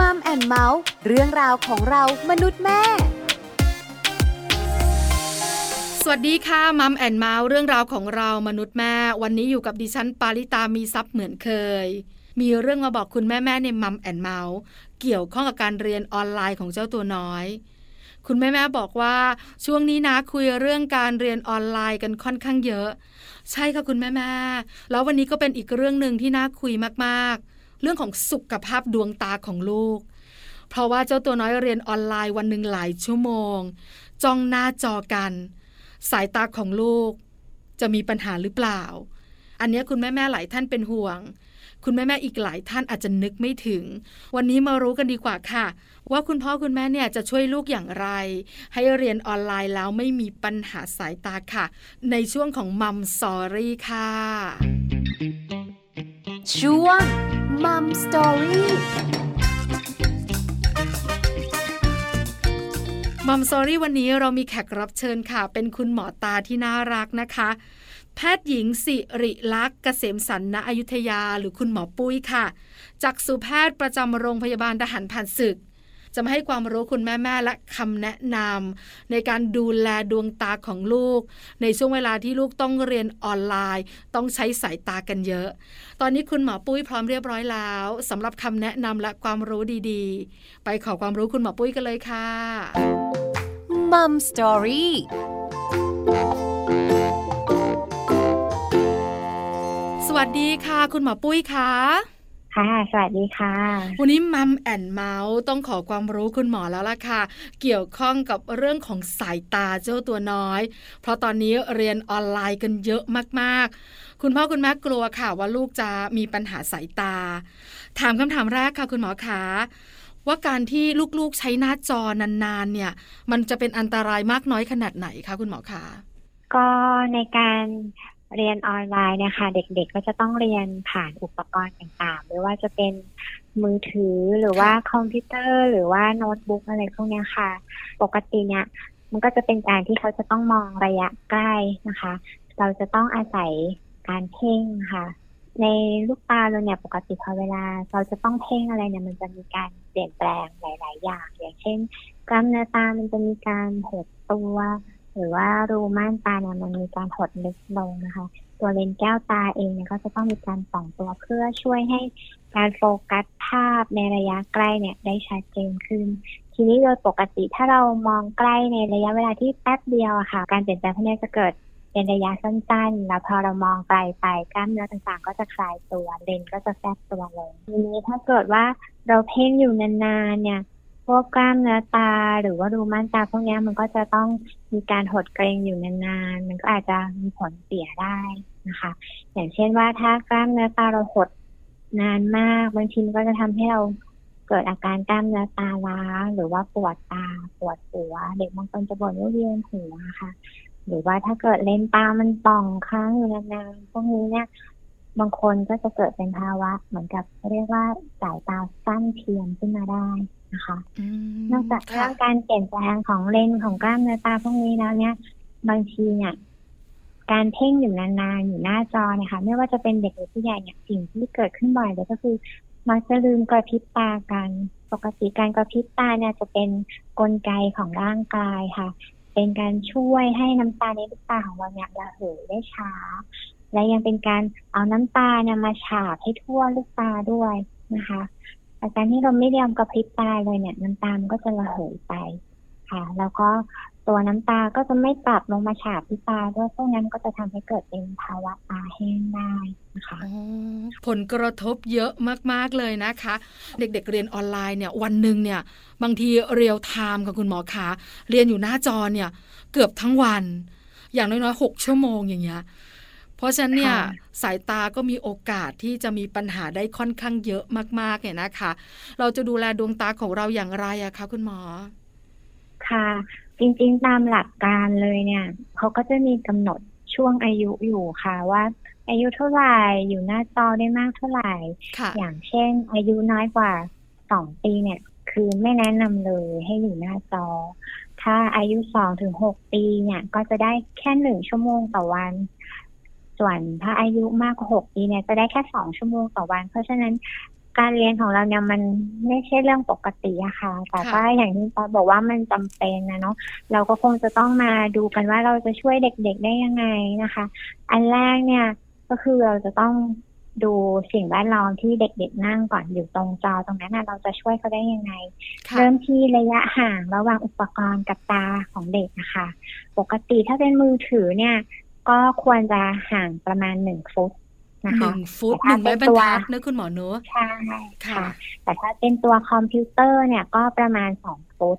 Mum and Mouth เรื่องราวของเรามนุษย์แม่ สวัสดีค่ะ Mum and Mouth เรื่องราวของเรามนุษย์แม่ วันนี้อยู่กับดิฉันปาริตามีซัพ์เหมือนเคย มีเรื่องมาบอกคุณแม่แม่ใน Mum and Mouth เกี่ยวข้องกับการเรียนออนไลน์ของเจ้าตัวน้อย คุณแม่แม่บอกว่าช่วงนี้นะคุยเรื่องการเรียนออนไลน์กันค่อนข้างเยอะ ใช่ค่ะคุณแม่แม่แล้ววันนี้ก็เป็นอีกเรื่องหนึ่งที่น่าคุยมากๆ เรื่องของสุขภาพดวงตาของลูก เพราะว่าเจ้าตัวน้อยเรียนออนไลน์วันหนึ่งหลายชั่วโมง จ้องหน้าจอกัน สายตาของลูก จะมีปัญหาหรือเปล่า อันนี้คุณแม่แม่หลายท่านเป็นห่วง คุณแม่แม่อีกหลายท่านอาจจะนึกไม่ถึง วันนี้มารู้กันดีกว่าค่ะ ว่าคุณพ่อคุณแม่เนี่ยจะช่วยลูกอย่างไร ให้เรียนออนไลน์แล้วไม่มีปัญหาสายตาค่ะ ในช่วงของ Mum Story ค่ะ ช่วง Mum Story Mum Story วันนี้เรามีแขกรับเชิญค่ะ เป็นคุณหมอตาที่น่ารักนะคะ แพทย์หญิงสิริลักษ์เกษมสันณอยุธยา หรือคุณหมอปุ้ยค่ะ จักษุแพทย์ประจำโรงพยาบาลทหารผ่านศึก จะมาให้ความรู้คุณแม่ๆและคำแนะนำในการดูแลดวงตาของลูก ในช่วงเวลาที่ลูกต้องเรียนออนไลน์ ต้องใช้สายตากันเยอะ ตอนนี้คุณหมอปุ้ยพร้อมเรียบร้อยแล้วสำหรับคำแนะนำและความรู้ดีๆ ไปขอความรู้คุณหมอปุ้ยกันเลยค่ะมัมสตอรี่สวัสดีค่ะ คุณหมอปุ้ยคะ ค่ะ สวัสดีค่ะ วันนี้มัมแอนเมาส์ต้องขอความรู้คุณหมอแล้วล่ะค่ะ เกี่ยวข้องกับเรื่องของสายตาเจ้าตัวน้อย เพราะตอนนี้เรียนออนไลน์กันเยอะมากๆ คุณพ่อคุณแม่กลัวค่ะ ว่าลูกจะมีปัญหาสายตา ถามคำถามแรกค่ะคุณหมอคะว่าการที่ลูกๆใช้หน้าจอนานๆ เนี่ย มันจะเป็นอันตรายมากน้อยขนาดไหนคะคุณหมอคะก็ในการ เรียนออนไลน์เนี่ยค่ะเด็กๆก็จะต้องเรียนผ่านอุปกรณ์ต่างๆ ไม่ว่าจะเป็นมือถือหรือว่าคอมพิวเตอร์ หรือว่าโน้ตบุ๊กอะไรพวกเนี้ยค่ะ ปกติเนี่ย มันก็จะเป็นการที่เขาจะต้องมองระยะใกล้นะคะ เราจะต้องอาศัยการเพ่งค่ะในลูกตาเราเนี่ยปกติพอเวลา เราจะต้องเพ่งอะไรเนี่ยมันจะมีการเปลี่ยนแปลงหลาย ๆ อย่าง อย่างเช่น กล้ามเนื้อตามันจะมีการหดตัว หรือว่ารูม่านตาเนี่ยมันมีการหดลึกลงนะคะ ตัวเลนส์แก้วตาเองเนี่ยก็จะต้องมีการส่องตัวเพื่อช่วยให้การโฟกัสภาพในระยะใกล้เนี่ยได้ชัดเจนขึ้น ทีนี้โดยปกติถ้าเรามองใกล้ในระยะเวลาที่แป๊บเดียวอะค่ะ การเปลี่ยนแปลงพวกนี้จะเกิดเป็นระยะสั้นๆ แล้วพอเรามองไกลไปกล้ามเนื้อต่างๆ ก็จะคลายตัวเลนส์ก็จะแฟบตัวลงทีนี้ถ้าเกิดว่าเราเพ่งอยู่นานๆเนี่ย พวกกล้ามเนื้อตาหรือว่ารูม่านตาพวกนี้มันก็จะต้องมีการหดเกรงอยู่นานๆ มันก็อาจจะมีผลเสียได้นะคะ อย่างเช่นว่าถ้ากล้ามเนื้อตาเราหดนานมากบางทีมันก็จะทำให้เราเกิดอาการกล้ามเนื้อตาล้าหรือว่าปวดตาปวดหัว เด็กบางคนจะบ่นว่าเวียนหัวค่ะ หรือว่าถ้าเกิดเลนตามันป่องค้างอยู่นานๆพวกนี้เนี่ยบางคนก็จะเกิดเป็นภาวะเหมือนกับเรียกว่าสายตาสั้นเทียมขึ้นมาได้ นะคะมนอกจากค่ะเรื่องการเปลี่ยนแปลงของเลนส์ของกล้ามเนื้อตาพวกนี้แล้วเนี่ย บางทีเนี่ยการเพ่งอยู่นานๆอยู่หน้าจอเนี่ยค่ะไม่ว่าจะเป็นเด็กหรือผู้ใหญ่เนี่ยสิ่งที่เกิดขึ้นบ่อยเลยก็คือมักจะลืมกระพริบตากันปกติการกระพริบตาเนี่ยจะเป็นกลไกของร่างกายค่ะ เป็นการช่วยให้น้ำตาในลูกตาของเราเนี่ยระเหยได้ช้า และยังเป็นการเอาน้ำตาเนี่ยมาฉาบให้ทั่วลูกตาด้วยนะคะ แต่การที่เราไม่ยอมกระพริบตาเลยเนี่ย น้ำตามก็จะระเหยไป ค่ะ แล้วก็ตัวน้ำตาก็จะไม่ปรับลงมาฉาบที่ตาด้วยพวกนั้นก็จะทำให้เกิดเป็นภาวะตาแห้งได้นะคะผลกระทบเยอะมากๆเลยนะคะ เด็กๆเรียนออนไลน์เนี่ย วันหนึ่งเนี่ย บางทีเรียลไทม์กับคุณหมอขาเรียนอยู่หน้าจอเนี่ย เกือบทั้งวัน อย่างน้อยๆหกชั่วโมงอย่างเงี้ย เพราะฉะนั้นเนี่ยค่ะสายตาก็มีโอกาสที่จะมีปัญหาได้ค่อนข้างเยอะมากๆเนี่ยนะคะ เราจะดูแลดวงตาของเราอย่างไรอะคะคุณหมอ ค่ะ จริงๆตามหลักการเลยเนี่ยเขาก็จะมีกำหนดช่วงอายุอยู่ค่ะว่า อายุเท่าไหร่อยู่หน้าจอได้มากเท่าไหร่ค่ะอย่างเช่น อายุน้อยกว่าสองปีเนี่ย คือไม่แนะนำเลยให้อยู่หน้าจอ ถ้าอายุสองถึงหกปีเนี่ย ก็จะได้แค่หนึ่งชั่วโมงต่อวัน ส่วนถ้าอายุมากกว่าหกปีเนี่ยจะได้แค่สองชั่วโมงต่อวัน เพราะฉะนั้นการเรียนของเราเนี่ยมันไม่ใช่เรื่องปกติอะค่ะ แต่ค่ะว่าอย่างที่ปาบอกว่ามันจำเป็นนะเนาะ เราก็คงจะต้องมาดูกันว่าเราจะช่วยเด็กๆได้ยังไงนะคะ อันแรกเนี่ยก็คือเราจะต้องดูสิ่งแวดล้อมที่เด็กๆนั่งก่อนอยู่ตรงจอตรงนั้นนะเราจะช่วยเขาได้ยังไงค่ะเริ่มที่ระยะห่างระหว่างอุปกรณ์กับตาของเด็กนะคะ ปกติถ้าเป็นมือถือเนี่ย ก็ควรจะห่างประมาณหนึ่งฟุตนะหคะนึ่งฟุตแต่หนึ่ถ้างไม้บรเป็นรตัวทัดนะคุณหมอเนอะใช่ค่ะค่ะ แต่ถ้าเป็นตัวคอมพิวเตอร์เนี่ยก็ประมาณสองฟุต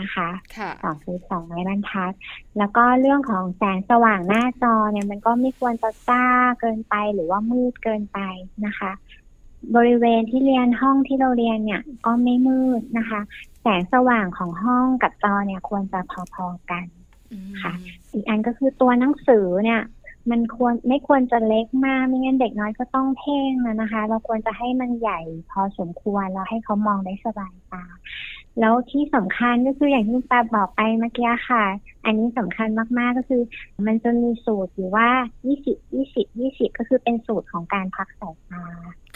นะคะค่ะสองฟุตสองไม้บรรทัด แล้วก็เรื่องของแสงสว่างหน้าจอเนี่ยมันก็ไม่ควรจะจ้าเกินไปหรือว่ามืดเกินไปนะคะ บริเวณที่เรียนห้องที่เราเรียนเนี่ย ก็ไม่มืดนะคะ แสงสว่างของห้องกับจอเนี่ยควรจะพอๆกันอืม ค่ะ อีกอันก็คือตัวหนังสือเนี่ย มันควรไม่ควรจะเล็กมากไม่งั้นเด็กน้อยก็ต้องเพ่งนะนะคะ เราควรจะให้มันใหญ่พอสมควรแล้วให้เขามองได้สบายตาแล้วที่สำคัญก็คืออย่างที่คุณตาบอกไปเมื่อกี้ค่ะ อันนี้สำคัญมากๆก็คือ มันจะมีสูตรอยู่ว่า 20 20 20 ก็คือเป็นสูตรของการพักสายตา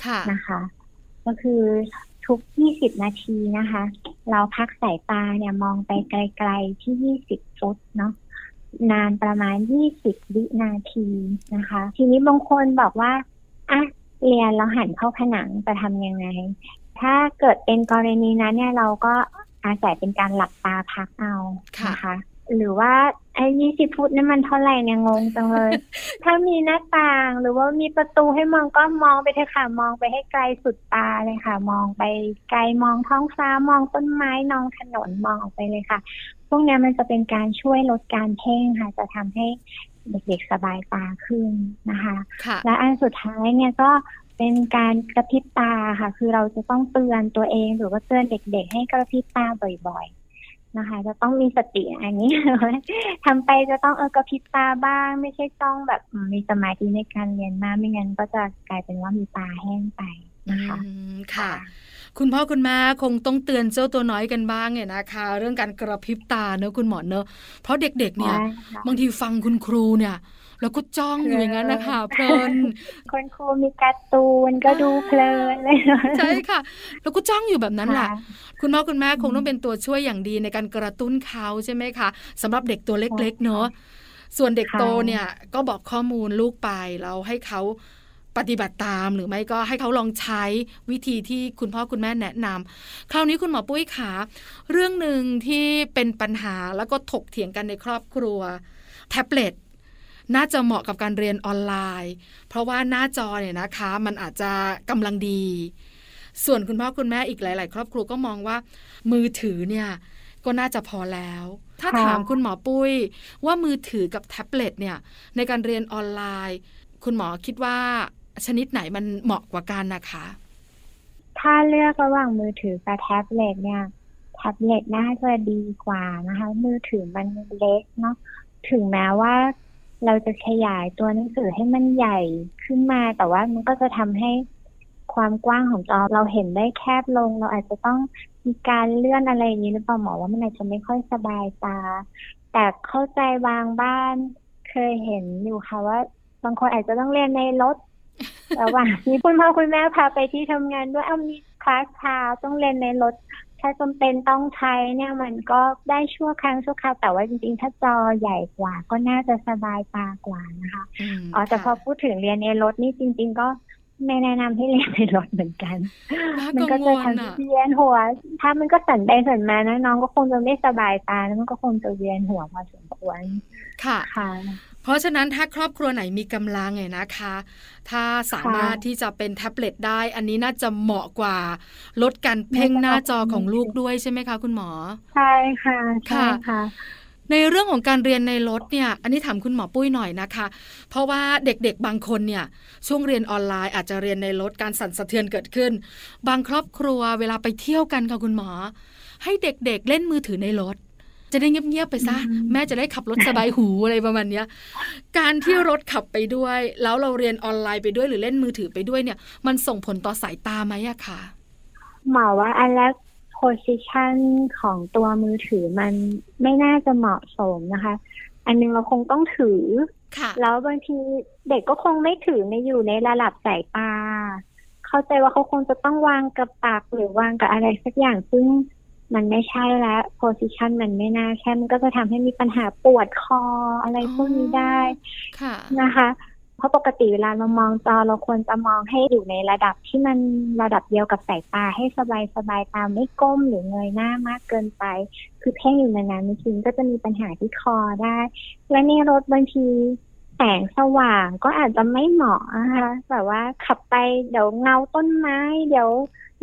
ค่ะ นะคะ ก็คือทุก 20 นาทีนะคะ เราพักสายตาเนี่ยมองไปไกลๆที่ 20 ฟุตเนาะนานประมาณ 20 วินาทีนะคะ ทีนี้บางคนบอกว่าอะเรียนเราหันเข้าผนังจะทำยังไง ถ้าเกิดเป็นกรณีนั้นเนี่ยเราก็อาศัยเป็นการหลับตาพักเอานะคะ หรือว่าไอ้ยี่สิบฟุตนี่มันเท่าไหร่เนี่ยงงจังเลย ถ้ามีหน้าต่างหรือว่ามีประตูให้มองก็มองไปเถอะค่ะมองไปให้ไกลสุดตาเลยค่ะ มองไปไกลมองท้องฟ้ามองต้นไม้มองถนนมองออกไปเลยค่ะพวกเนี้ยมันจะเป็นการช่วยลดการเพ่งค่ะ จะทำให้เด็กๆสบายตาขึ้นนะคะค่ะและอันสุดท้ายเนี่ยก็เป็นการกระพริบตาค่ะ คือเราจะต้องเตือนตัวเองหรือว่าเตือนเด็ก ๆ ให้กระพริบตาบ่อยๆ นะคะ จะต้องมีสติอันนี้ทำไปจะต้องเออกระพริบตาบ้าง ไม่ใช่ต้องแบบอืมมีสมาธิในการเรียนมากไม่งั้นก็จะกลายเป็นว่ามีตาแห้งไปนะคะอืมค่ะ คุณพ่อคุณแม่คงต้องเตือนเจ้าตัวน้อยกันบ้างเนี่ยนะคะ เรื่องการกระพริบตาเนอะคุณหมอเนอะเพราะเด็กๆเนี่ยใช่ค่ะบางทีฟังคุณครูเนี่ย แล้วก็จ้องอยู่อย่างนั้นนะคะเพลินคนครูมีการ์ตูนก็ดูเพลินเลยใช่ค่ะ แล้วก็จ้องอยู่แบบนั้นแหละค่ะคุณพ่อคุณแม่คงต้องเป็นตัวช่วยอย่างดีในการกระตุ้นเขาใช่ไหมคะสำหรับเด็กตัวเล็กๆเนอะส่วนเด็กโตเนี่ยก็บอกข้อมูลลูกไปแล้วให้เขาปฏิบัติตามหรือไม่ก็ให้เขาลองใช้วิธีที่คุณพ่อคุณแม่แนะนำคราวนี้คุณหมอปุ้ยขาเรื่องหนึ่งที่เป็นปัญหาแล้วก็ถกเถียงกันในครอบครัว แท็บเล็ต น่าจะเหมาะกับการเรียนออนไลน์ เพราะว่าหน้าจอเนี่ยนะคะ มันอาจจะกำลังดี ส่วนคุณพ่อคุณแม่อีกหลาย ๆ ครอบครัวก็มองว่า มือถือเนี่ยก็น่าจะพอแล้ว ถ้าถามคุณหมอปุ้ย ว่ามือถือกับแท็บเล็ตเนี่ยในการเรียนออนไลน์ คุณหมอคิดว่าชนิดไหนมันเหมาะกว่ากันนะคะ ถ้าเลือกระหว่างมือถือกับแท็บเล็ตเนี่ยแท็บเล็ตน่าจะดีกว่านะคะ มือถือมันเล็กเนาะถึงแม้ว่า เราจะขยายตัวหนังสือให้มันใหญ่ขึ้นมา แต่ว่ามันก็จะทำให้ความกว้างของจอเราเห็นได้แคบลง เราอาจจะต้องมีการเลื่อนอะไรอย่างนี้หรือเปล่าหมอว่ามันอาจจะไม่ค่อยสบายตา แต่เข้าใจบางบ้านเคยเห็นอยู่ค่ะว่า บางคนอาจจะต้องเรียนในรถระหว่างที่คุณพ่อคุณแม่พาไปที่ทำงานด้วยเอามีคลาสเช้าต้องเรียนในรถ ถ้าจำเป็นต้องใช้เนี่ยมันก็ได้ชั่วครั้งชั่วคราวแต่ว่าจริงๆ ถ้าจอใหญ่กว่า ก็น่าจะสบายตากว่านะคะมอ๋อแต่พอค่ะพูดถึงเรียนในรถนี่จริง ๆ ก็ไม่แนะนำให้เรียนในรถเหมือนกันน่ามักัก็งวจะลทำให้อะเวียนหัว ถ้ามันก็สั่นไปสั่นมานะน้องก็คงจะไม่สบายตาแล้วมันก็คงจะเวียนหัวพอสมควรค่ะค่ะ เพราะฉะนั้นถ้าครอบครัวไหนมีกำลังไงนะคะ ถ้าสามารถที่จะเป็นแท็บเล็ตได้ อันนี้น่าจะเหมาะกว่า ลดการเพ่งหน้าจอของลูกด้วยใช่ไหมคะ คุณหมอ ใช่ค่ะใช่ค่ะค่ะในเรื่องของการเรียนในรถเนี่ย อันนี้ถามคุณหมอปุ้ยหน่อยนะคะ เพราะว่าเด็กๆบางคนเนี่ย ช่วงเรียนออนไลน์อาจจะเรียนในรถการสั่นสะเทือนเกิดขึ้น บางครอบครัวเวลาไปเที่ยวกันค่ะคุณหมอ ให้เด็กๆเล่นมือถือในรถ จะได้เงียบๆไปซะอืมแม่จะได้ขับรถสบายหูอะไรประมาณเนี้ย การที่รถขับไปด้วย แล้วเราเรียนออนไลน์ไปด้วยหรือเล่นมือถือไปด้วยเนี่ย มันส่งผลต่อสายตาไหมอะคะหมอว่าอันแรก position ของตัวมือถือมันไม่น่าจะเหมาะสมนะคะ อันหนึงเราคงต้องถือค่ะแล้วบางทีเด็กก็คงไม่ถือในอยู่ในระดับสายตา เข้าใจว่าเขาคงจะต้องวางกับปากหรือวางกับอะไรสักอย่างซึ่ง มันไม่ใช่แล้วโพสิชันมันไม่น่าแค่มันก็จะทำให้มีปัญหาปวดคออะไรพวกนี้ได้ค่ะนะคะ เพราะปกติเวลาเรามองจอเราควรจะมองให้อยู่ในระดับที่มันระดับเดียวกับสายตาให้สบายสบายๆตามไม่ก้มหรือเงยหน้ามากเกินไป คือเพ่งอยู่นานๆบางทีก็จะมีปัญหาที่คอได้ และในรถบางทีแสงสว่างก็อาจจะไม่เหมาะนะคะแบบว่าขับไปเดี๋ยวเงาต้นไม้ เดี๋ยว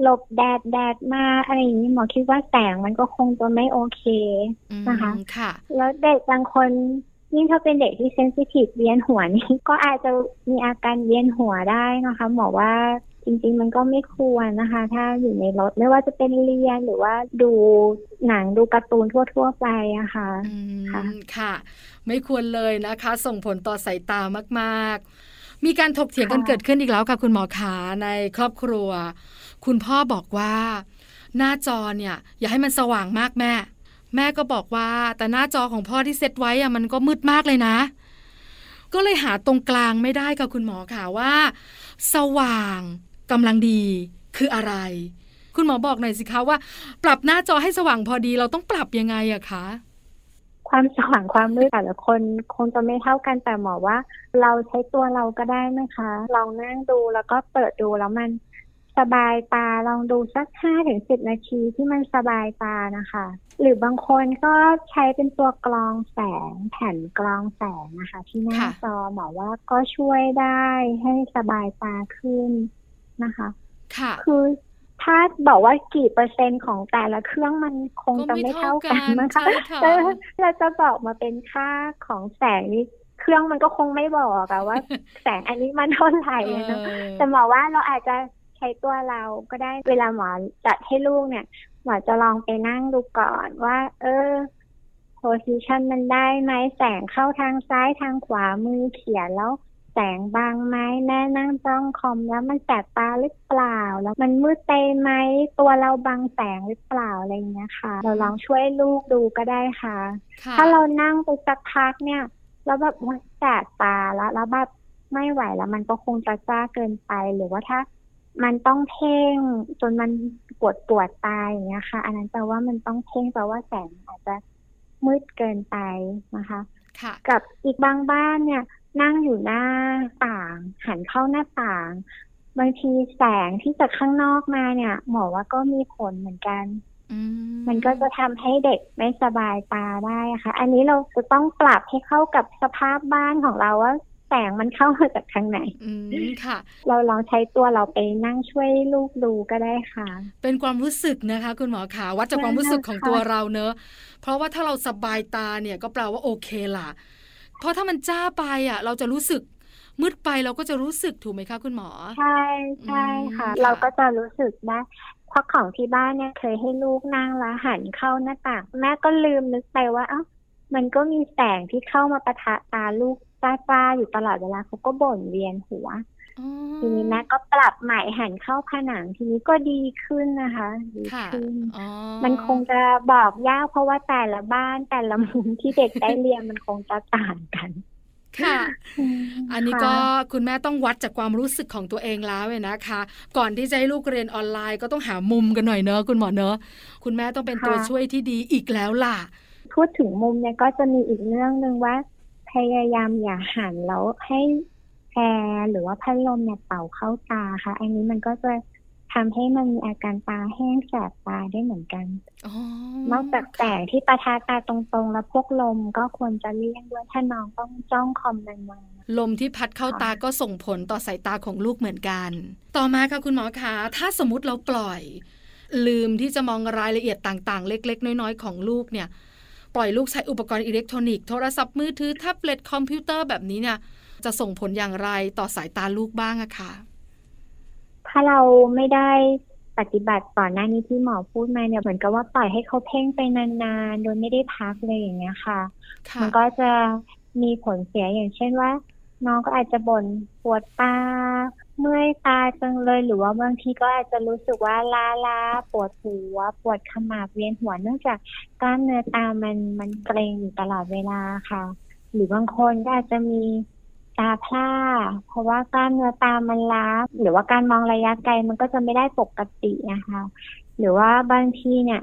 หลบแดดแดดมาอะไรอย่างนี้หมอคิดว่าแสงมันก็คงจะไม่โอเคอืมนะคะค่ะ แล้วเด็กบางคนยิ่งถ้าเป็นเด็กที่เซนซิทีฟเวียนหัวนี่ก็อาจจะมีอาการเวียนหัวได้นะคะหมอว่าจริงๆ มันก็ไม่ควรนะคะ ถ้าอยู่ในรถไม่ว่าจะเป็นเรียนหรือว่าดูหนังดูการ์ตูนทั่วๆไปอะค่ะอืมค่ะค่ะ ไม่ควรเลยนะคะ ส่งผลต่อสายตามากๆ มีการถกเถียงกันค่ะเกิดขึ้นอีกแล้วค่ะคุณหมอขาในครอบครัว คุณพ่อบอกว่า หน้าจอเนี่ย อย่าให้มันสว่างมากแม่ แม่ก็บอกว่าแต่หน้าจอของพ่อที่เซตไว้อะมันก็มืดมากเลยนะ ก็เลยหาตรงกลางไม่ได้ค่ะคุณหมอค่ะว่า สว่างกำลังดีคืออะไร คุณหมอบอกหน่อยสิคะว่า ปรับหน้าจอให้สว่างพอดีเราต้องปรับยังไงอะคะ ความสว่างความมืดแต่ละคนคงจะไม่เท่ากันแต่หมอว่า เราใช้ตัวเราก็ได้นะคะ ลองนั่งดูแล้วก็เปิดดูแล้วมันสบายตาลองดูสักห้าถึงสิบนาทีที่มันสบายตานะคะ หรือบางคนก็ใช้เป็นตัวกรองแสงแผ่นกรองแสงนะคะ ที่หน้าค่ะจอหมอว่าก็ช่วยได้ให้สบายตาขึ้นนะคะ ค่ะ คือ ถ้าบอกว่ากี่เปอร์เซ็นต์ของแต่ละเครื่องมันคงก็จะไม่ไม่เท่าเท่ากันกันนะคะใช่ค่ะเออเราจะบอกมาเป็นค่าของแสงนี่เครื่องมันก็คงไม่บอกอะว่า แสงอันนี้มันเท่าไหร่อะเนอะเออแต่หมอว่าเราอาจจะใช้ตัวเราก็ได้เวลาหมอจัดให้ลูกเนี่ย หมอจะลองไปนั่งดูก่อนว่า เออโพซิชันมันได้ไหมแสงเข้าทางซ้ายทางขวามือเขียนแล้ว แสงบางไหมแม่นั่งจ้องคอมแล้วมันแสบตาหรือเปล่า แล้วมันมืดไปไหมตัวเราบังแสงหรือเปล่าอะไรอย่างเงี้ยค่ะ เราลองช่วยลูกดูก็ได้ค่ะค่ะถ้าเรานั่งไปสักพักเนี่ยแล้วแบบมันแสบตาแล้วแล้วแบบไม่ไหวแล้ว มันก็คงจะจ้าเกินไปหรือว่าถ้ามันต้องเพ่งจนมันปวดปวดตาอย่างเงี้ยค่ะ อันนั้นแปลว่ามันต้องเพ่งแปลว่าแสงอาจจะมืดเกินไปนะคะค่ะกับอีกบางบ้านเนี่ย นั่งอยู่หน้าต่าง หันเข้าหน้าต่าง บางทีแสงที่จากข้างนอกมาเนี่ย หมอว่าก็มีผลเหมือนกันอืมันก็จะทำให้เด็กไม่สบายตาได้อะค่ะ อันนี้เราจะต้องปรับให้เข้ากับสภาพบ้านของเราว่าแสงมันเข้ามาจากทางไหน อืมค่ะ เราลองใช้ตัวเราไปนั่งช่วยลูกดูก็ได้ค่ะ เป็นความรู้สึกนะคะ คุณหมอขาวัดจากความรู้สึกของใช่ค่ะตัวเราเนอะ เพราะว่าถ้าเราสบายตาเนี่ยก็แปลว่าโอเคล่ะ เพราะถ้ามันจ้าไปอะ เราจะรู้สึกมืดไปเราก็จะรู้สึกถูกไหมคะคุณหมอ ใช่ใช่ค่ะอืมเราก็จะรู้สึกได้เพราะของที่บ้านเนี่ยเคยให้ลูกนั่งแล้วหันเข้าหน้าต่าง แม่ก็ลืมนึกไปว่า เอ้ามันก็มีแสงที่เข้ามาปะทะตาลูกจ้าๆอยู่ตลอดเวลาเขาก็บ่นเวียนหัวอ๋อ ทีนี้แม่ก็ปรับใหม่หันเข้าผนังทีนี้ก็ดีขึ้นนะคะดีค่ะขึ้นอ๋อมันคงจะบอกยากเพราะว่าแต่ละบ้านแต่ละมุมที่เด็กได้เรียนมันคงจะต่างกันค่ะมอันนี้ก็ค่ะคุณแม่ต้องวัดจากความรู้สึกของตัวเองแล้วเนี่ยนะคะ ก่อนที่จะให้ลูกเรียนออนไลน์ก็ต้องหามุมกันหน่อยเนอะคุณหมอเนอะคุณแม่ต้องเป็นตัวช่วยที่ดีอีกแล้วล่ะ พูดถึงมุมเนี่ยก็จะมีอีกเรื่องหนึ่งว่า พยายามอย่าหันแล้วให้ แอร์หรือว่าพัดลมเนี่ยเป่าเข้าตาค่ะ อันนี้มันก็จะทำให้มันมีอาการตาแห้งแสบตาได้เหมือนกันอ๋อนอกจากแสงที่ปะทะตาตรงๆ แล้วพวกลมก็ควรจะเลี่ยงด้วยถ้าน้องต้องจ้องคอมนานๆลมที่พัดเข้าค่ะตาก็ส่งผลต่อสายตาของลูกเหมือนกัน ต่อมาค่ะคุณหมอคะถ้าสมมติเราปล่อย ลืมที่จะมองรายละเอียดต่างๆ เล็ก ๆ น้อยๆ ของลูกเนี่ย ปล่อยลูกใช้อุปกรณ์อิเล็กทรอนิกส์โทรศัพท์มือถือแท็บเล็ตคอมพิวเตอร์แบบนี้เนี่ย จะส่งผลอย่างไรต่อสายตาลูกบ้างอะคะถ้าเราไม่ได้ปฏิบัติก่อนหน้านี้ที่หมอพูดมาเนี่ยเหมือนกับว่าปล่อยให้เขาเพ่งไปนานๆ โดยไม่ได้พักเลยอย่างเงี้ยค่ะค่ะมันก็จะมีผลเสียอย่างเช่นว่า น้องก็อาจจะบ่นปวดตาเมื่อยตาจังเลยหรือว่าบางทีก็อาจจะรู้สึกว่าล้าลาๆปวดหัว ปวดขมับเวียนหัวเนื่องจากกล้ามเนื้อตามันมันเกร็งอยู่ตลอดเวลาค่ะ หรือบางคนก็อาจจะมี ตาพร่า เพราะว่ากล้ามเนื้อตามันล้าหรือว่าการมองระยะไกลมันก็จะไม่ได้ปกตินะคะ หรือว่าบางทีเนี่ย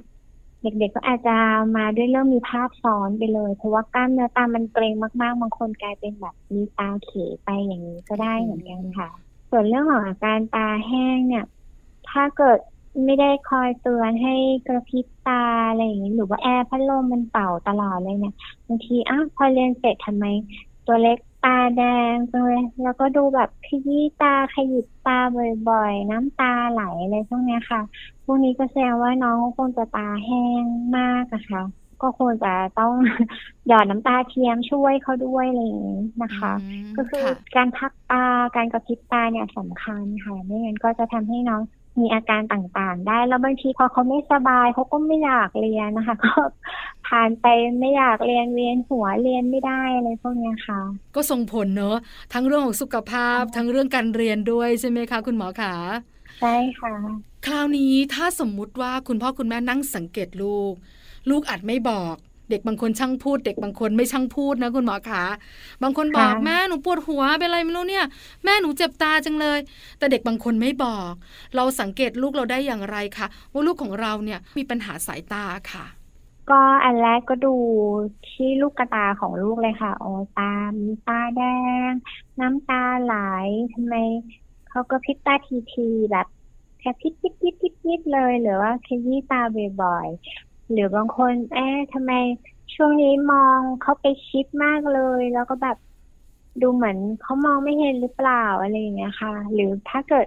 เด็กๆก็อาจจะมาด้วยเรื่องมีภาพซ้อนไปเลย เพราะว่ากล้ามเนื้อตามันเกร็งมากๆบางคนกลายเป็นแบบมีตาเขไปอย่างนี้ก็ได้เหมือนกันค่ะ ส่วนเรื่องของอาการตาแห้งเนี่ย ถ้าเกิดไม่ได้คอยเตือนให้กระพริบตาอะไรอย่างนี้หรือว่าแอร์พัดลมมันเป่าตลอดเลยเนี่ยบางทีอ้าวพอเรียนเสร็จทำไม ตัวเล็ก ตาแดงจังเลยแล้วก็ดูแบบขยี้ตาขยิบตาบ่อยๆ น้ำตาไหลอะไรพวกเนี้ยค่ะ พวกนี้ก็แสดงว่าน้องคงจะตาแห้งมากอะค่ะ ก็ควรจะต้องหยอดน้ำตาเทียมช่วยเขาด้วยอะไรอย่างนี้นะคะมก็คือค่ะการพักตาการกระพริบตาเนี่ยสำคัญค่ะไม่งั้นก็จะทำให้น้อง มีอาการต่างๆ ได้ แล้วบางทีพอเขาไม่สบายเขาก็ไม่อยากเรียนนะคะ ก็ผ่านไปไม่อยากเรียนเรียนหัวเรียนไม่ได้อะไรพวกเนี้ยค่ะ ก็ส่งผลเนอะทั้งเรื่องของสุขภาพ ทั้งเรื่องการเรียนด้วยใช่ไหมคะ คุณหมอขาใช่ค่ะ คราวนี้ถ้าสมมุติว่าคุณพ่อคุณแม่นั่งสังเกตลูก ลูกอาจไม่บอก เด็กบางคนช่างพูด เด็กบางคนไม่ช่างพูดนะคุณหมอขาบางคนบอกค่ะแม่หนูปวดหัวเป็นอะไรไม่รู้เนี่ย แม่หนูเจ็บตาจังเลย แต่เด็กบางคนไม่บอก เราสังเกตลูกเราได้อย่างไรคะว่าลูกของเราเนี่ยมีปัญหาสายตาค่ะ ก็อันแรกก็ดูที่ลูกกระตาของลูกเลยค่ะโอตามีตาแดง น้ำตาไหลทำไมเขาก็พริบตาทีทีๆแบบแค่พริบพริบพริบพริบพริบเลยหรือว่าขยี้ตาบ่อยๆ หรือบางคน เอ๊ะทำไมช่วงนี้มองเขาไปชิดมากเลย แล้วก็แบบดูเหมือนเขามองไม่เห็นหรือเปล่าอะไรอย่างเงี้ยค่ะ หรือถ้าเกิด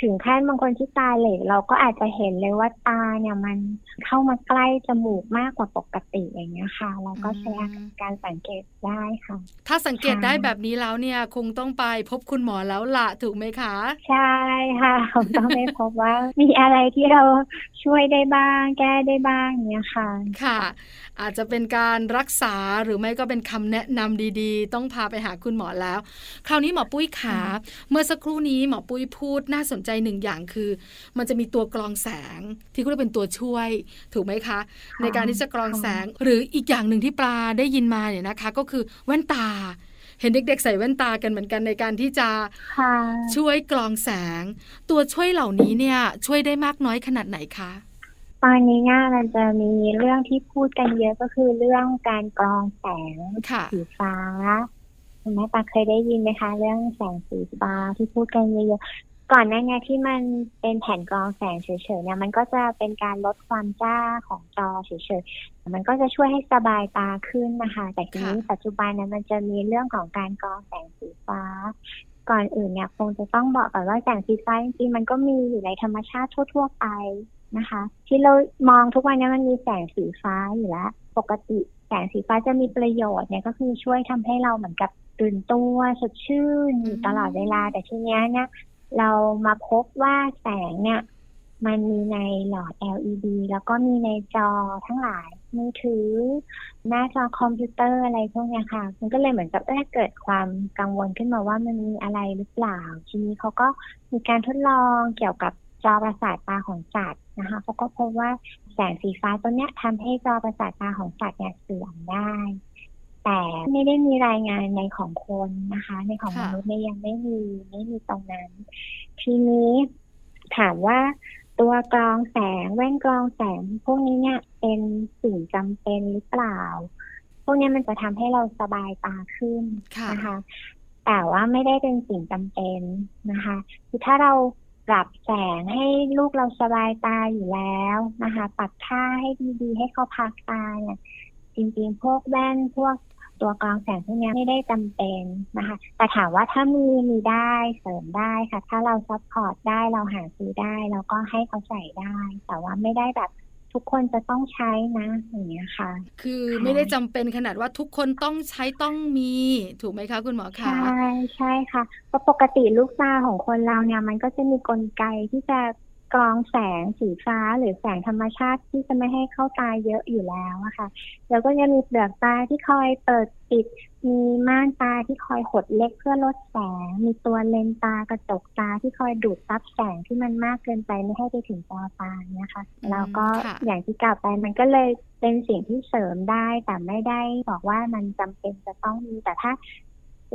ถึงขั้นบางคนที่ตาเหล็กเราก็อาจจะเห็นเลยว่าตาเนี่ยมันเข้ามาใกล้จมูกมากกว่าปกติอย่างเงี้ยค่ะ เราก็ใช้อืมการสังเกตได้ค่ะ ถ้าสังเกตค่ะได้แบบนี้แล้วเนี่ยคงต้องไปพบคุณหมอแล้วละถูกไหมคะ ใช่ค่ะผมต้องไปพบว่า มีอะไรที่เราช่วยได้บ้าง แก้ได้บ้างเนี่ยค่ะ ค่ะ อาจจะเป็นการรักษาหรือไม่ก็เป็นคำแนะนำดีๆ ต้องพาไปหาคุณหมอแล้ว คราวนี้หมอปุ้ยขาเมื่อสักครู่นี้หมอปุ้ยพูดน่าสนใจหนึ่งอย่างคือ มันจะมีตัวกรองแสงที่เขาเรียกเป็นตัวช่วย ถูกไหมคะ ในการที่จะกรองแสงหรืออีกอย่างหนึ่งที่ปลาได้ยินมาเนี่ยนะคะ ก็คือแว่นตาเห็นเด็กๆใส่แว่นตากันเหมือนกันในการที่จะค่ะช่วยกรองแสง ตัวช่วยเหล่านี้เนี่ยช่วยได้มากน้อยขนาดไหนคะ ตอนนี้เนี่ยมันจะมีเรื่องที่พูดกันเยอะก็คือเรื่องการกรองแสงค่ะสีฟ้าคุณแม่ปาเคยได้ยินไหมคะ เรื่องแสงสีฟ้าที่พูดกันเยอะๆก่อนหน้านี้ที่มันเป็นแผ่นกรองแสงเฉยๆเนี่ยมันก็จะเป็นการลดความจ้าของจอเฉยๆมันก็จะช่วยให้สบายตาขึ้นนะคะ แต่ทีนี้ค่ะปัจจุบันเนี่ยมันจะมีเรื่องของการกรองแสงสีฟ้าก่อนอื่นเนี่ยคงจะต้องบอกก่อนว่าแสงสีฟ้าจริงๆมันก็มีอยู่ในธรรมชาติทั่ว ๆ ไป นะคะ ที่เรามองทุกวันนี้มันมีแสงสีฟ้าอยู่แล้ว ปกติแสงสีฟ้าจะมีประโยชน์เนี่ยก็คือช่วยทำให้เราเหมือนกับตื่นตัวสดชื่นอยู่ตลอดเวลาแต่ทีเนี้ยเนี่ยเรามาพบว่าแสงเนี่ยมันมีในหลอด LED แล้วก็มีในจอทั้งหลายมือถือ หน้าจอคอมพิวเตอร์อะไรพวกนี้ค่ะ มันก็เลยเหมือนกับเอ้ยเกิดความกังวลขึ้นมาว่ามันมีอะไรหรือเปล่า ทีนี้เขาก็มีการทดลองเกี่ยวกับ จอประสาทตาของสัตว์นะคะเขาก็พบว่าแสงสีฟ้าตัวเนี้ยทำให้จอประสาทตาของสัตว์เนี่ยเสื่อมได้ แต่ไม่ได้มีรายงานในของคนนะคะ ในของมนุษย์เนี่ยยังไม่มีไม่มีตรงนั้น ทีนี้ถามว่าตัวกรองแสงแว่นกรองแสง พวกนี้เนี่ยเป็นสิ่งจำเป็นหรือเปล่า พวกนี้มันจะทำให้เราสบายตาขึ้นนะคะ แต่ว่าไม่ได้เป็นสิ่งจำเป็นนะคะ คือถ้าเรา ปรับแสงให้ลูกเราสบายตาอยู่แล้วนะคะปรับท่าให้ดีๆ ให้เขาพักตาเนี่ยจริงๆ พวกแว่นพวกตัวกรองแสงพวกนี้ไม่ได้จำเป็นนะคะ แต่ถามว่าถ้ามีมีได้เสริมได้ค่ะ ถ้าเรา support ได้เราหาซื้อได้เราก็ให้เขาใส่ได้ แต่ว่าไม่ได้แบบ ทุกคนจะต้องใช้นะอย่างเงี้ยค่ะ คือค่ะไม่ได้จำเป็นขนาดว่าทุกคนต้องใช้ต้องมี ถูกไหมคะ คุณหมอคะ ใช่ใช่ค่ะเพราะปกติลูกตาของคนเราเนี่ย มันก็จะมีกลไกที่จะ กรองแสงสีฟ้าหรือแสงธรรมชาติที่จะไม่ให้เข้าตาเยอะอยู่แล้วอะค่ะ แล้วก็จะมีเปลือกตาที่คอยเปิดปิด มีม่านตาที่คอยหดเล็กเพื่อลดแสง มีตัวเลนส์ตากระจกตาที่คอยดูดซับแสงที่มันมากเกินไปไม่ให้ไปถึงจอตาเนี่ยค่ะอืมแล้วก็ค่ะอย่างที่กล่าวไปมันก็เลยเป็นสิ่งที่เสริมได้แต่ไม่ได้บอกว่ามันจำเป็นจะต้องมีแต่ถ้า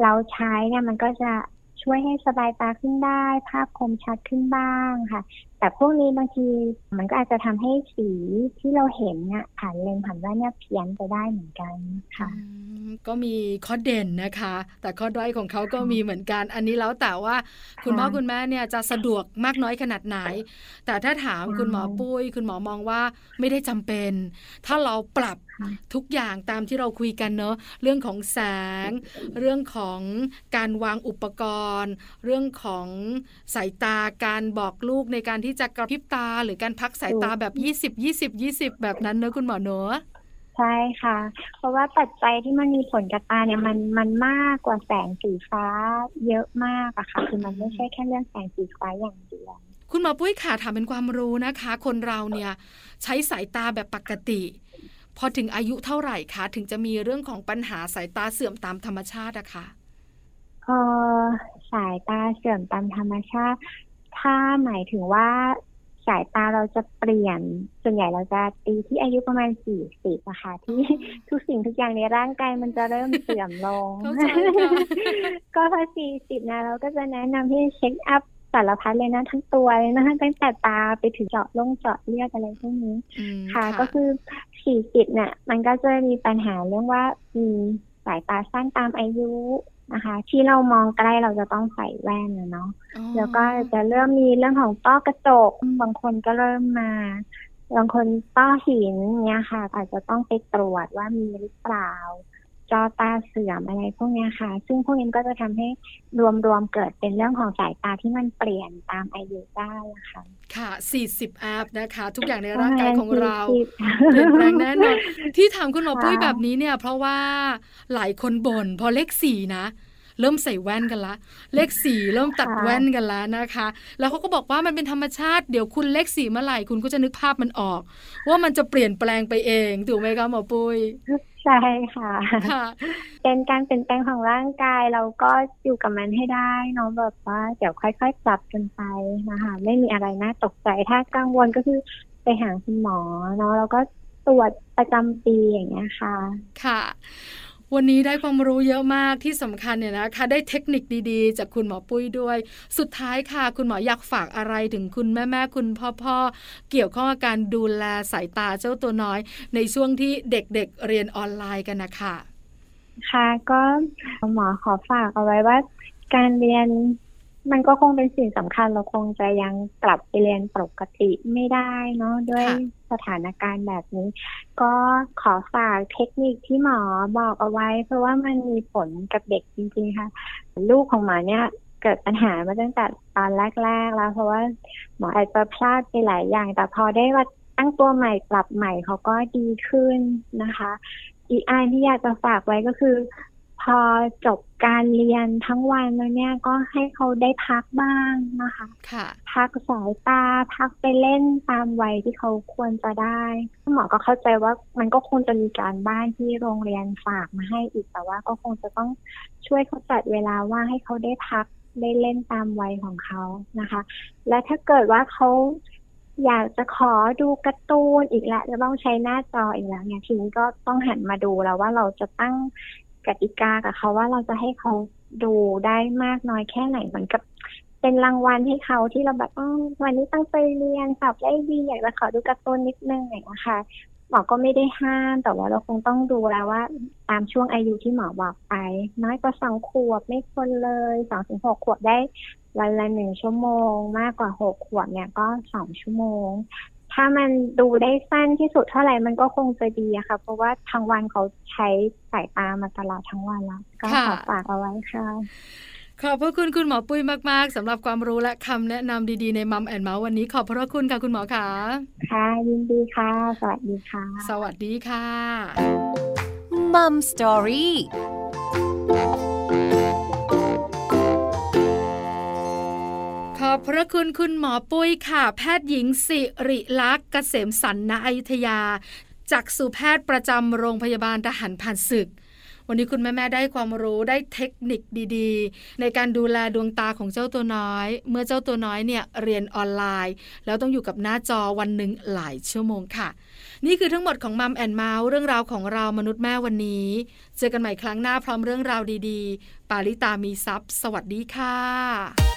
เราใช้เนี่ยมันก็จะช่วยให้สบายตาขึ้นได้ ภาพคมชัดขึ้นบ้างค่ะ แต่พวกนี้บางทีมันก็อาจจะทำให้สีที่เราเห็นเนี่ยผ่านเลนผ่านแว่นเนี่ยเพี้ยนไปได้เหมือนกันค่ะ ก็มีข้อเด่นนะคะ แต่ข้อด้อยของเขาก็มีเหมือนกัน อันนี้แล้วแต่ว่าคุณพ่อคุณแม่เนี่ยจะสะดวกมากน้อยขนาดไหน แต่ถ้าถามคุณหมอปุ้ย คุณหมอมองว่าไม่ได้จำเป็น ถ้าเราปรับ ทุกอย่างตามที่เราคุยกันเนอะเรื่องของแสง เรื่องของการวางอุปกรณ์ เรื่องของสายตาการบอกลูกในการที่จะกระพริบตา หรือการพักสายตาแบบ 20 20 20 แบบนั้นเนอะคุณหมอเนอะใช่ค่ะ เพราะว่าปัจจัยที่มันมีผลกับตาเนี่ยมันมันมากกว่าแสงสีฟ้าเยอะมากอะค่ะ คือมันไม่ใช่แค่เรื่องแสงสีฟ้าอย่างเดียวคุณหมอปุ้ยค่ะถามเป็นความรู้นะคะ คนเราเนี่ยใช้สายตาแบบปกติ พอถึงอายุเท่าไหร่คะถึงจะมีเรื่องของปัญหาสายตาเสื่อมตามธรรมชาติอะคะเออสายตาเสื่อมตามธรรมชาติ ถ้าหมายถึงว่าสายตาเราจะเปลี่ยน ส่วนใหญ่เราจะตีที่อายุประมาณสี่สิบอะค่ะ ที่ทุกสิ่งทุกอย่างในร่างกายมันจะเริ่มเสื่อมลงเข้าใจค่ะก็พอสี่สิบนะเราก็จะแนะนำให้เช็คอัพสารพัดเลยนะ ทั้งตัวเลยนะตั้งแต่ตาไปถึงเจาะลงเจาะเลือดอะไรพวกนี้อืมค่ะ ก็คือสี่สิบเนี่ย มันก็จะมีปัญหาเรื่องว่ามีสายตาสั้นตามอายุนะคะ ที่เรามองใกล้เราจะต้องใส่แว่นนะเนาะอ๋อแล้วก็จะเริ่มมีเรื่องของต้อกระจกบางคนก็เริ่มมาบางคนต้อหินเนี่ยค่ะ อาจจะต้องไปตรวจว่ามีหรือเปล่า จอตาเสื่อมอะไรพวกเนี้ยค่ะ ซึ่งพวกนี้ก็จะทำให้รวมๆเกิดเป็นเรื่องของสายตาที่มันเปลี่ยนตามอายุได้อะค่ะ ค่ะ 40อัพนะคะ ทุกอย่างในร่างกายของเราประมาณ40เปลี่ยนแปลงแน่นอนที่ถามคุณหมอปุ้ยค่ะแบบนี้เนี่ย เพราะว่าหลายคนบ่นพอเลขสี่นะเริ่มใส่แว่นกันละ เลขสี่เริ่มตัดค่ะแว่นกันแล้วนะคะ แล้วเขาก็บอกว่ามันเป็นธรรมชาติ เดี๋ยวคุณเลขสี่เมื่อไหร่คุณก็จะนึกภาพมันออก ว่ามันจะเปลี่ยนแปลงไปเอง ถูกไหมคะหมอปุ้ย ใช่ค่ะค่ะ เป็นการเปลี่ยนแปลงของร่างกายเราก็อยู่กับมันให้ได้เนาะแบบว่าเดี๋ยวค่อยๆปรับกันไปนะคะ ไม่มีอะไรน่าตกใจถ้ากังวลก็คือไปหาคุณหมอเนาะแล้วก็ตรวจประจำปีอย่างเงี้ยค่ะ ค่ะ วันนี้ได้ความรู้เยอะมากที่สำคัญเนี่ยนะคะได้เทคนิคดีๆ จากคุณหมอปุ้ยด้วย สุดท้ายค่ะ คุณหมออยากฝากอะไรถึงคุณแม่ๆคุณพ่อๆเกี่ยวข้องกับการดูแลสายตาเจ้าตัวน้อย ในช่วงที่เด็กๆเรียนออนไลน์กันนะคะค่ะก็หมอขอฝากเอาไว้ว่า การเรียน มันก็คงเป็นสิ่งสำคัญเราคงจะยังกลับไปเรียนปกติไม่ได้เนาะด้วยค่ะสถานการณ์แบบนี้ ก็ขอฝากเทคนิคที่หมอบอกเอาไว้ เพราะว่ามันมีผลกับเด็กจริงๆค่ะ ลูกของหมอเนี่ยเกิดปัญหามาตั้งแต่ตอนแรก ๆ แล้ว เพราะว่าหมออาจจะพลาดไปหลายอย่าง แต่พอได้ว่าตั้งตัวใหม่ปรับใหม่เขาก็ดีขึ้นนะคะ อีกอันที่อยากจะฝากไว้ก็คือ พอจบการเรียนทั้งวันแล้วเนี่ยก็ให้เขาได้พักบ้างนะคะ ค่ะ พักสายตาพักไปเล่นตามวัยที่เขาควรจะได้หมอก็เข้าใจว่ามันก็คงจะมีการบ้านที่โรงเรียนฝากมาให้อีกแต่ว่าก็คงจะต้องช่วยเขาจัดเวลาว่าให้เขาได้พักได้เล่นตามวัยของเขานะคะ และถ้าเกิดว่าเขาอยากจะขอดูการ์ตูนอีกแล้วจะต้องใช้หน้าจออีกแล้วเนี่ยทีนี้ก็ต้องหันมาดูแล้วว่าเราจะตั้ง กติกากับเขาว่าเราจะให้เขาดูได้มากน้อยแค่ไหนเหมือนกับ เป็นรางวัลให้เขาที่เราแบบวันนี้ตั้งใจเรียนสอบได้ดีอยากจะขอดูการ์ตูนนิดนึงอย่างเงี้ยค่ะหมอก็ไม่ได้ห้ามแต่ว่าเราคงต้องดูแล้วว่า ตามช่วงอายุที่หมอบอกไป น้อยกว่าสองขวบไม่ควรเลยสองถึงหกขวบได้วันละหนึ่งชั่วโมง มากกว่าหกขวบเนี่ยก็สองชั่วโมง ถ้ามันดูได้สั้นที่สุดเท่าไหร่มันก็คงจะดีอะค่ะ เพราะว่าทั้งวันเขาใช้สายตามาตลอดทั้งวันแล้วก็ค่ะขอฝากเอาไว้ค่ะขอบพระคุณคุณหมอปุ้ยมาก ๆสำหรับความรู้และคำแนะนำดี ๆ ใน Mum and Mouth วันนี้ขอบพระคุณค่ะคุณหมอค่ะค่ะยินดีค่ะ สวัสดีค่ะ สวัสดีค่ะ Mum Story อบพระคุณคุณหมอปุ้ยค่ะ แพทย์หญิงสิริลักษ์เกษมสันณอยุธยา จากสุแพทย์ประจำโรงพยาบาลทหารผ่านศึก วันนี้คุณแม่ๆได้ความรู้ได้เทคนิคดีๆ ในการดูแลดวงตาของเจ้าตัวน้อย เมื่อเจ้าตัวน้อยเนี่ยเรียนออนไลน์ แล้วต้องอยู่กับหน้าจอวันหนึ่งหลายชั่วโมงค่ะ นี่คือทั้งหมดของมัมแอนเมาส์เรื่องราวของเรามนุษย์แม่วันนี้ เจอกันใหม่ครั้งหน้าพร้อมเรื่องราวดีๆ ปาลิตามีซัพ์สวัสดีค่ะ